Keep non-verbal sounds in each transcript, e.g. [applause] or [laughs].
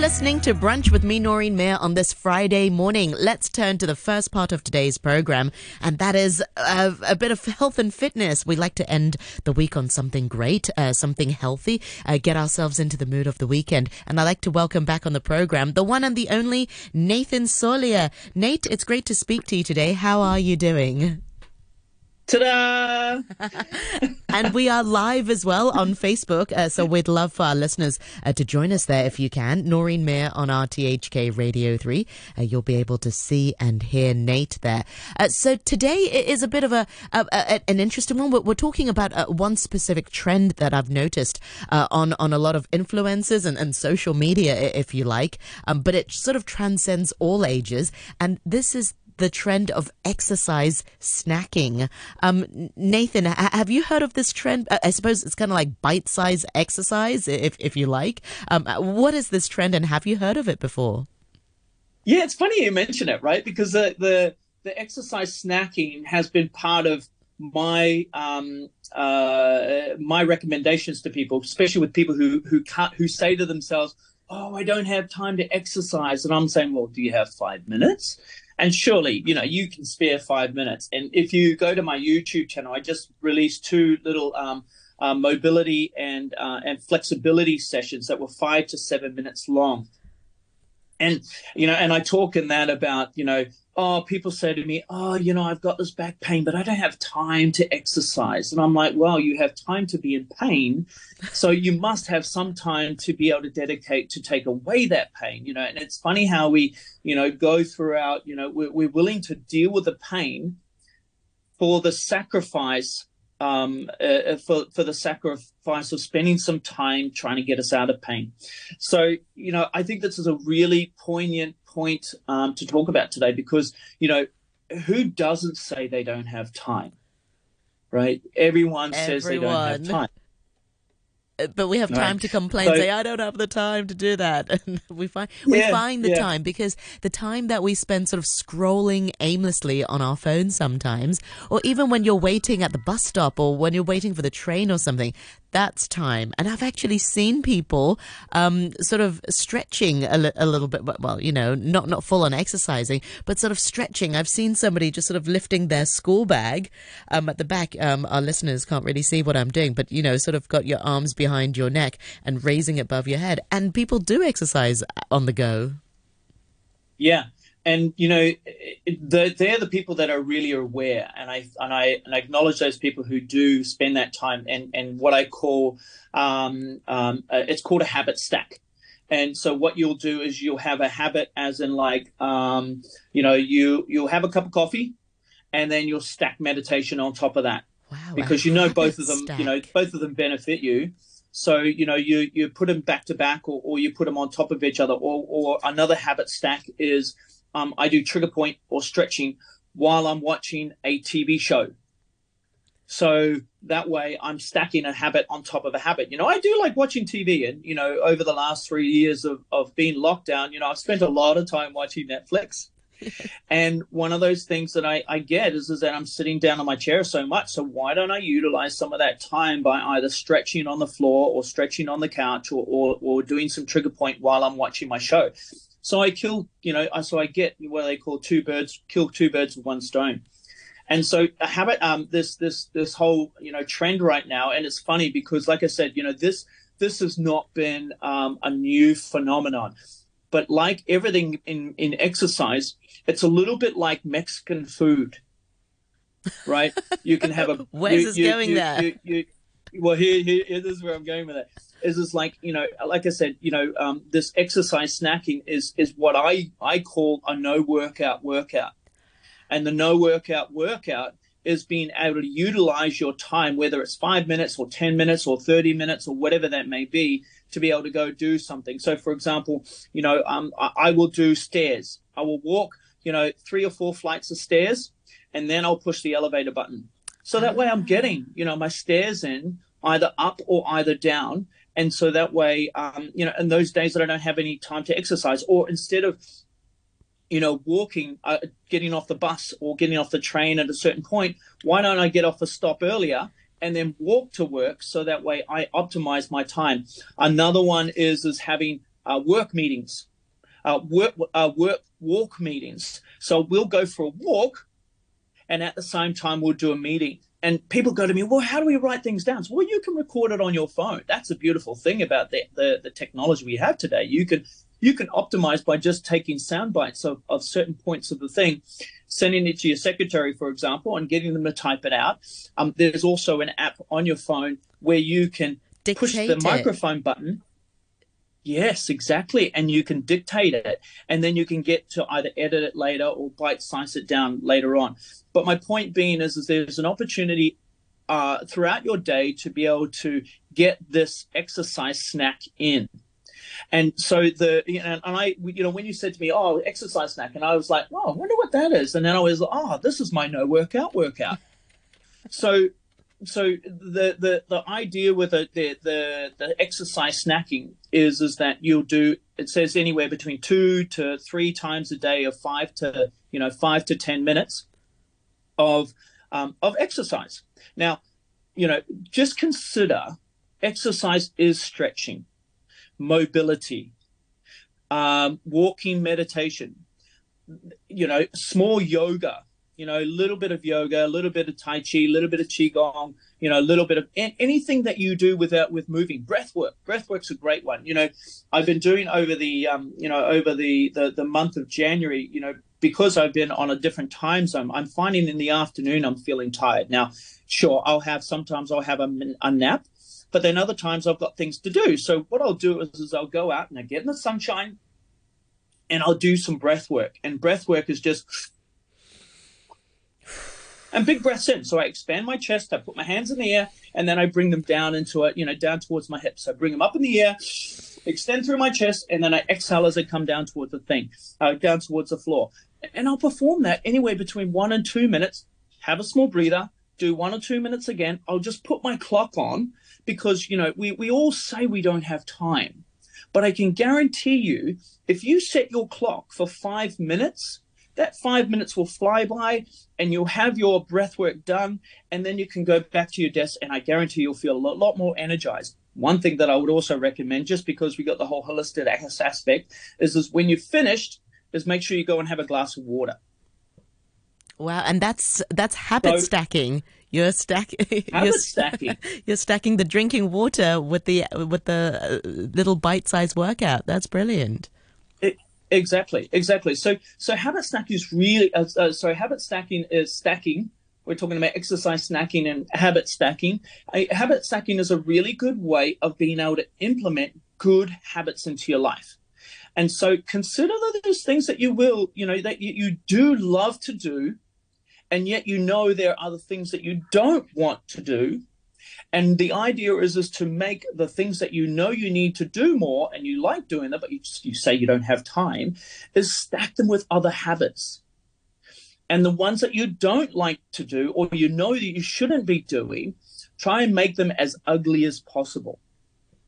listening to Brunch with me, Noreen Mayer, on this Friday morning. Let's turn to the first part of today's program, and that is a, a bit of health and fitness. We like to end the week on something great, uh, something healthy, uh, get ourselves into the mood of the weekend. And I'd like to welcome back on the program the one and the only Nathan Solia. Nate, it's great to speak to you today. How are you doing? Ta-da! [laughs] and we are live as well on Facebook, uh, so we'd love for our listeners uh, to join us there if you can. Noreen Mayer on RTHK Radio 3. Uh, you'll be able to see and hear Nate there. Uh, so today is a bit of a, a, a an interesting one. We're, we're talking about uh, one specific trend that I've noticed uh, on, on a lot of influencers and, and social media, if you like, um, but it sort of transcends all ages. And this is the trend of exercise snacking. Um, Nathan, have you heard of this trend? I suppose it's kind of like bite-sized exercise, if if you like. Um, what is this trend, and have you heard of it before? Yeah, it's funny you mention it, right? Because the the, the exercise snacking has been part of my um, uh, my recommendations to people, especially with people who who cut, who say to themselves, "Oh, I don't have time to exercise," and I'm saying, "Well, do you have five minutes?" And surely, you know, you can spare five minutes. And if you go to my YouTube channel, I just released two little um, uh, mobility and uh, and flexibility sessions that were five to seven minutes long. And you know, and I talk in that about you know oh, people say to me, oh, you know, I've got this back pain, but I don't have time to exercise. And I'm like, well, you have time to be in pain. So you must have some time to be able to dedicate to take away that pain, you know. And it's funny how we, you know, go throughout, you know, we're, we're willing to deal with the pain for the sacrifice um, uh, for for the sacrifice of spending some time trying to get us out of pain. So you know, I think this is a really poignant point um, to talk about today because you know, who doesn't say they don't have time, right? Everyone, Everyone. says they don't have time but we have time right. to complain. So, say, I don't have the time to do that. [laughs] And we find we yeah, find the yeah. time because the time that we spend sort of scrolling aimlessly on our phones sometimes, or even when you're waiting at the bus stop or when you're waiting for the train or something, that's time. And I've actually seen people um, sort of stretching a, li- a, little bit. Well, you know, not not full on exercising, but sort of stretching. I've seen somebody just sort of lifting their school bag um, at the back. Um, our listeners can't really see what I'm doing, but you know, sort of got your arms behind your neck and raising it above your head. And people do exercise on the go. Yeah, and you know the, they're the people that are really aware and I and I and I acknowledge those people who do spend that time and and what I call um, um, uh, it's called a habit stack and so what you'll do is you'll have a habit as in like um, you know you you'll have a cup of coffee and then you'll stack meditation on top of that wow, because you know both of them stack. you know both of them benefit you so you know you you put them back to back or, or you put them on top of each other or or another habit stack is um, I do trigger point or stretching while I'm watching a TV show. So that way I'm stacking a habit on top of a habit. You know, I do like watching TV and, you know, over the last three years of, of being locked down, you know, I've spent a lot of time watching Netflix. [laughs] and one of those things that I, I get is, is that I'm sitting down on my chair so much. So why don't I utilize some of that time by either stretching on the floor or stretching on the couch or, or, or doing some trigger point while I'm watching my show? So I kill, you know, so I get what they call two birds, kill two birds with one stone. And so a habit, um, this this this whole you know trend right now, and it's funny because, like I said, you know this this has not been um, a new phenomenon, but like everything in in exercise, it's a little bit like Mexican food, right? You can have a [laughs] where's you, this you, going you, there? well, here, here, here, this is where I'm going with it is is like you know like i said you know um, this exercise snacking is is what i i call a no workout workout and the no workout workout is being able to utilize your time whether it's five minutes or 10 minutes or 30 minutes or whatever that may be to be able to go do something. So for example you know um, I, I will do stairs. I will walk you know three or four flights of stairs and then i'll push the elevator button. So that way i'm getting you know my stairs in either up or either down. And so that way, um, you know, in those days that I don't have any time to exercise, or instead of, you know, walking, uh, getting off the bus or getting off the train at a certain point, why don't I get off a stop earlier and then walk to work so that way I optimize my time. Another one is is having uh, work meetings, uh, work uh, work walk meetings. So we'll go for a walk, and at the same time we'll do a meeting. And people go to me, well, how do we write things down? So, well, you can record it on your phone. That's a beautiful thing about the, the, the technology we have today. You can you can optimize by just taking sound bites of, of certain points of the thing, sending it to your secretary, for example, and getting them to type it out. Um, there's also an app on your phone where you can Dictate push the it. microphone button. Yes, exactly. And you can dictate it. And then you can get to either edit it later or bite slice it down later on. But my point being is, is there's an opportunity uh, throughout your day to be able to get this exercise snack in. And so the you know, and I you know when you said to me, "Oh, exercise snack," and I was like, "Oh, I wonder what that is," and then I was like, "Oh, this is my no workout workout." so so the the the idea with the, the the the exercise snacking is is that you'll do it says anywhere between two to three times a day of five to you know five to ten minutes of um, of exercise. Now, you know, just consider exercise is stretching, mobility, um, walking, meditation. You know, small yoga. You know, a little bit of yoga, a little bit of tai chi, a little bit of qigong. You know, a little bit of anything that you do without with moving. Breath work. Breath work's a great one. You know, I've been doing over the um, you know over the, the the month of January. You know, because I've been on a different time zone, I'm finding in the afternoon I'm feeling tired. Now, sure, I'll have sometimes I'll have a, a nap, but then other times I've got things to do. So what I'll do is, is I'll go out and I get in the sunshine, and I'll do some breath work. And breath work is just and big breaths in. So I expand my chest, I put my hands in the air, and then I bring them down into it, you know, down towards my hips. I bring them up in the air, extend through my chest, and then I exhale as I come down towards the thing, uh, down towards the floor. And I'll perform that anywhere between one and two minutes. Have a small breather, do one or two minutes again. I'll just put my clock on because, you know, we, we all say we don't have time. But I can guarantee you, if you set your clock for five minutes, that five minutes will fly by and you'll have your breath work done and then you can go back to your desk and i guarantee you'll feel a lot, lot more energized one thing that i would also recommend just because we got the whole holistic aspect is, is when you've finished is make sure you go and have a glass of water Wow, and that's that's habit So- stacking. You're stack. [laughs] habit you're, stacking [laughs] you're stacking the drinking water with the with the uh, little bite-sized workout. That's brilliant. Exactly, exactly. So, so habit stacking is really, uh, uh, sorry, habit stacking is stacking. We're talking about exercise snacking and habit stacking. A, habit stacking is a really good way of being able to implement good habits into your life. And so consider those things that you will, you know, that you, you do love to do, and yet you know there are other things that you don't want to do. And the idea is is to make the things that you know you need to do more and you like doing them, but you just, you say you don't have time, is stack them with other habits. And the ones that you don't like to do or you know that you shouldn't be doing, try and make them as ugly as possible,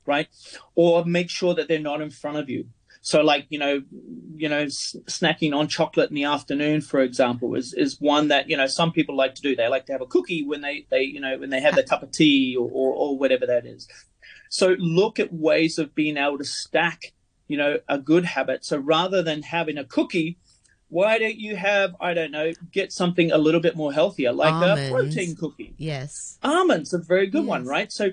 right? Or make sure that they're not in front of you. So, like you know, you know, s- snacking on chocolate in the afternoon, for example, is is one that you know some people like to do. They like to have a cookie when they they you know when they have their cup of tea or, or, or whatever that is. So, look at ways of being able to stack, you know, a good habit. So, rather than having a cookie, why don't you have I don't know, get something a little bit more healthier, like Almonds. a protein cookie Yes. almonds a very good one right so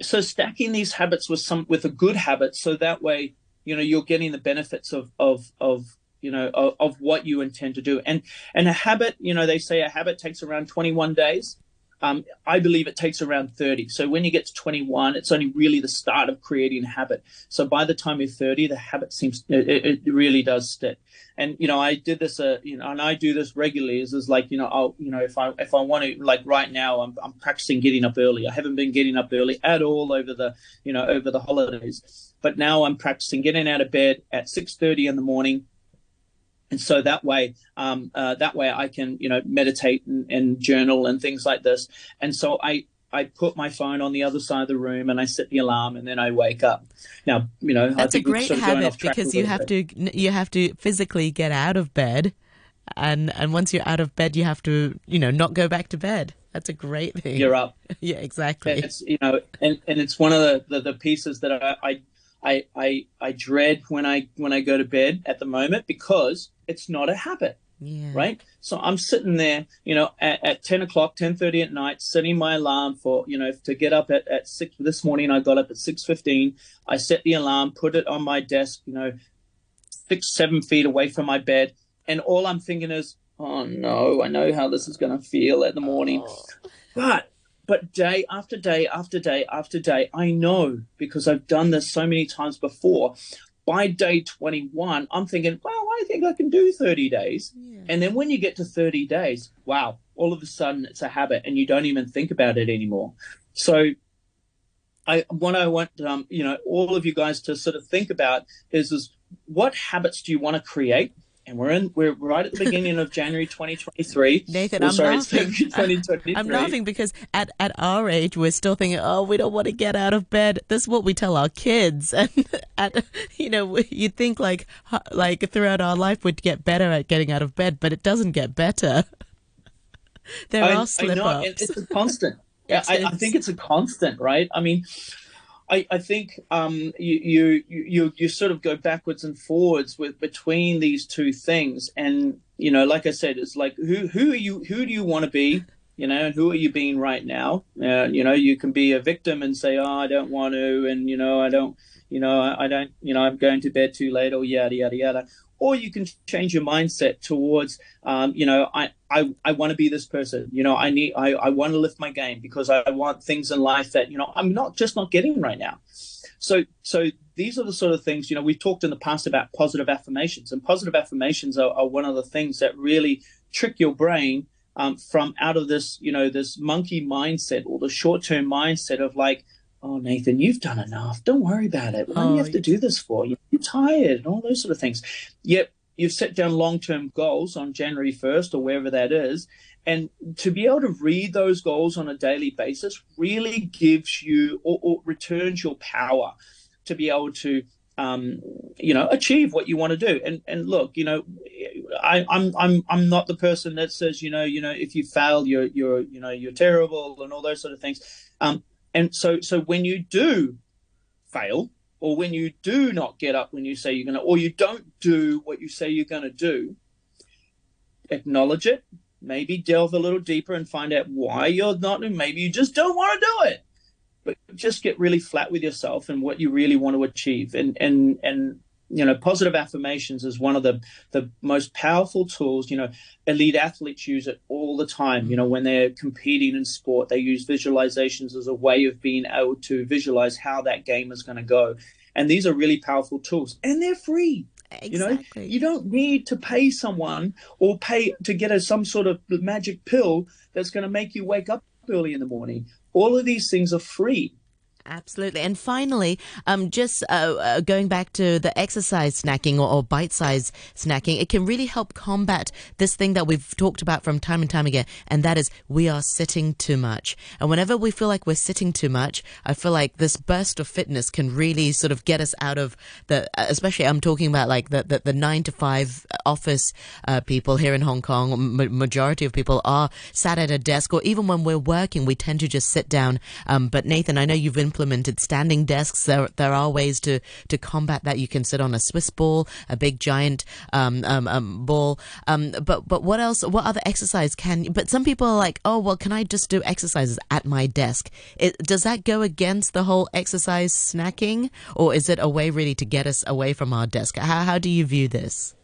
so stacking these habits with some with a good habit so that way you know you're getting the benefits of of of you know of, of what you intend to do and and a habit you know they say a habit takes around 21 days um, I believe it takes around 30. So when you get to 21, it's only really the start of creating a habit. So by the time you're 30, the habit seems it, it really does stick. And you know, I did this, uh, you know, and I do this regularly. Is is like you know, I'll you know, if I if I want to, like right now, I'm I'm practicing getting up early. I haven't been getting up early at all over the you know over the holidays, but now I'm practicing getting out of bed at 6:30 in the morning and so that way um, uh, that way i can you know meditate and, and journal and things like this and so i i put my phone on the other side of the room and i set the alarm and then i wake up now you know That's a great sort of habit off track a because you have bit. to you have to physically get out of bed, and and once you're out of bed, you have to you know not go back to bed. That's a great thing. you're up [laughs] Yeah, exactly. it's you know and, and it's one of the, the, the pieces that I, I I, I I dread when I when I go to bed at the moment because it's not a habit. Yeah. Right. So I'm sitting there, you know, at, at 10 o'clock, 10.30 at night, setting my alarm for, you know, to get up at, at 6. This morning I got up at 6.15. I set the alarm, put it on my desk, you know, six, seven feet away from my bed. And all I'm thinking is, oh no, I know how this is going to feel at the morning. Oh. But but day after day after day after day, I know because I've done this so many times before. By day 21, I'm thinking, well, I think I can do 30 days. Yeah. And then when you get to 30 days, wow, all of a sudden it's a habit and you don't even think about it anymore. So I what I want um, you know, all of you guys to sort of think about is is what habits do you want to create? And we're in we're right at the beginning of January 2023. [laughs] Nathan, Oh, I'm sorry, laughing. February 2023. I'm laughing because at, at our age, we're still thinking, oh, we don't want to get out of bed. This is what we tell our kids. [laughs] And, at, you know, you'd think like, like throughout our life we'd get better at getting out of bed, but it doesn't get better. [laughs] there I, are I know, ups. it's a constant. yeah, I, I think it's a constant, right? I mean, I, I think um, you, you you you sort of go backwards and forwards with between these two things, and you know, like I said, it's like who who are you? Who do you want to be? You know, and who are you being right now? Uh, you know, you can be a victim and say, "Oh, I don't want to," and you know, I don't, you know, I, I don't, you know, I'm going to bed too late, or yada yada yada. Or you can change your mindset towards, um, you know, I, I, I want to be this person. You know, I need, I, I want to lift my game because I want things in life that, you know, I'm not just not getting right now. So, so these are the sort of things, you know, we've talked in the past about positive affirmations, and positive affirmations are, are one of the things that really trick your brain um, from out of this, you know, this monkey mindset or the short term mindset of like, oh, Nathan, you've done enough. Don't worry about it. Why do Oh, you have to do this for? You're tired and all those sort of things. Yet you've set down long term goals on January 1st or wherever that is. And to be able to read those goals on a daily basis really gives you or, or returns your power to be able to um, you know achieve what you want to do and and look you know I, I'm I'm I'm not the person that says you know you know if you fail you're you're you know you're terrible and all those sort of things um, and so so when you do fail or when you do not get up when you say you're going to or you don't do what you say you're going to do acknowledge it maybe delve a little deeper and find out why you're not maybe you just don't want to do it. But just get really flat with yourself and what you really want to achieve. And and and you know positive affirmations is one of the the most powerful tools. You know elite athletes use it all the time. You know when they're competing in sport they use visualizations as a way of being able to visualize how that game is going to go. And these are really powerful tools and they're free. Exactly. you know you don't need to pay someone or pay to get a, some sort of magic pill that's going to make you wake up early in the morning. All of these things are free Absolutely. And finally, um, just uh, uh, going back to the exercise snacking or, or bite size snacking, it can really help combat this thing that we've talked about from time and time again, and that is we are sitting too much. And whenever we feel like we're sitting too much, I feel like this burst of fitness can really sort of get us out of the, uh, especially I'm talking about like the, the, the nine to five office uh, people here in Hong Kong. M- majority of people are sat at a desk, or even when we're working, we tend to just sit down. Um, but Nathan, I know you've implemented standing desks. There, there are ways to, to combat that. You can sit on a Swiss ball, a big giant um, um, um, ball. Um, but but what else? What other exercise can? But some people are like, oh well, can I just do exercises at my desk? It, does that go against the whole exercise snacking, or is it a way really to get us away from our desk? How how do you view this?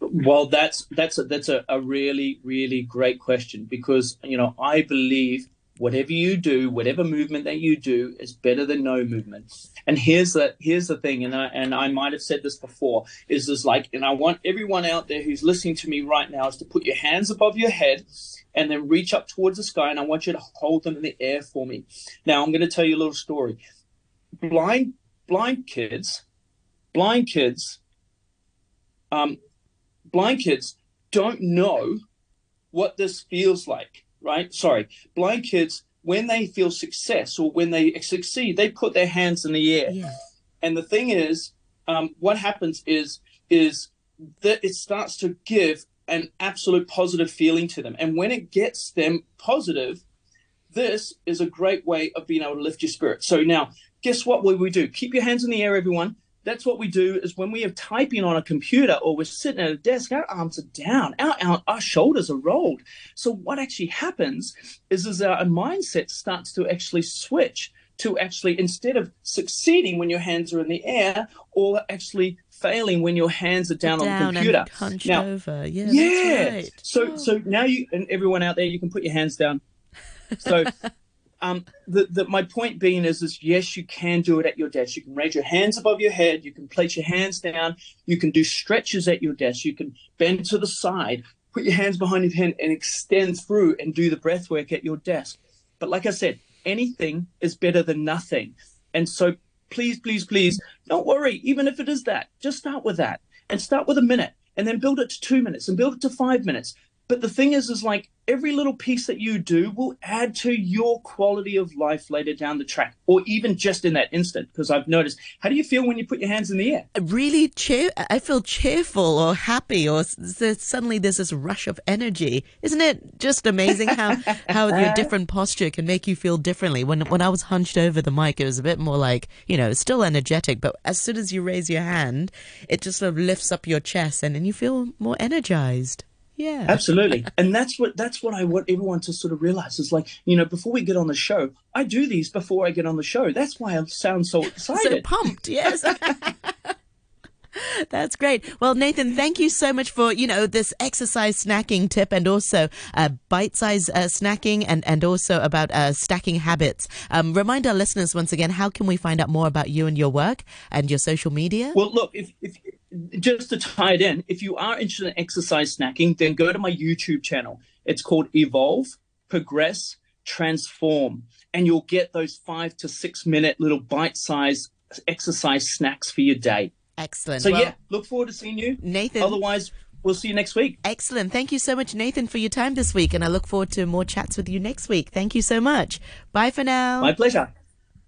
Well, that's that's a, that's a, a really really great question because you know I believe whatever you do, whatever movement that you do, is better than no movement. And here's the here's the thing, and I and I might have said this before, is this like, and I want everyone out there who's listening to me right now is to put your hands above your head and then reach up towards the sky, and I want you to hold them in the air for me. Now I'm going to tell you a little story. Blind blind kids, blind kids, um, blind kids don't know what this feels like, right? Sorry, blind kids, when they feel success or when they succeed, they put their hands in the air. Yeah. And the thing is, um, what happens is is that it starts to give an absolute positive feeling to them. And when it gets them positive, this is a great way of being able to lift your spirit. So now guess what we, we do? Keep your hands in the air, everyone. That's what we do is when we are typing on a computer or we're sitting at a desk, our arms are down, our, our, our shoulders are rolled. So what actually happens is, is our mindset starts to actually switch to actually, instead of succeeding when your hands are in the air or actually failing when your hands are down, down on the computer. And now, over. Yeah. Yeah. Right. So, oh. so now you and everyone out there, you can put your hands down. So [laughs] um, the, the, my point being is, is yes, you can do it at your desk. You can raise your hands above your head. You can place your hands down. You can do stretches at your desk. You can bend to the side, put your hands behind your head and extend through and do the breath work at your desk. But like I said, anything is better than nothing. And so please, please, please don't worry. Even if it is that, just start with that and start with a minute and then build it to two minutes and build it to five minutes. But the thing is, is like every little piece that you do will add to your quality of life later down the track, or even just in that instant. Because I've noticed, how do you feel when you put your hands in the air? Really cheer. I feel cheerful or happy, or suddenly there's this rush of energy. Isn't it just amazing how [laughs] how your different posture can make you feel differently? When when I was hunched over the mic, it was a bit more like you know, still energetic, but as soon as you raise your hand, it just sort of lifts up your chest, and then you feel more energized. Yeah. Absolutely. And that's what that's what I want everyone to sort of realize is like, you know, before we get on the show, I do these before I get on the show. That's why I sound so [laughs] excited. so pumped, yes. [laughs] [laughs] That's great. Well, Nathan, thank you so much for, you know, this exercise snacking tip and also uh, bite size uh, snacking and, and also about uh, stacking habits. Um, remind our listeners once again, how can we find out more about you and your work and your social media? Well, look, if, if just to tie it in, if you are interested in exercise snacking, then go to my YouTube channel. It's called Evolve, Progress, Transform, and you'll get those five to six minute little bite sized exercise snacks for your day. Excellent. So, well, yeah, look forward to seeing you. Nathan. Otherwise, we'll see you next week. Excellent. Thank you so much, Nathan, for your time this week. And I look forward to more chats with you next week. Thank you so much. Bye for now. My pleasure.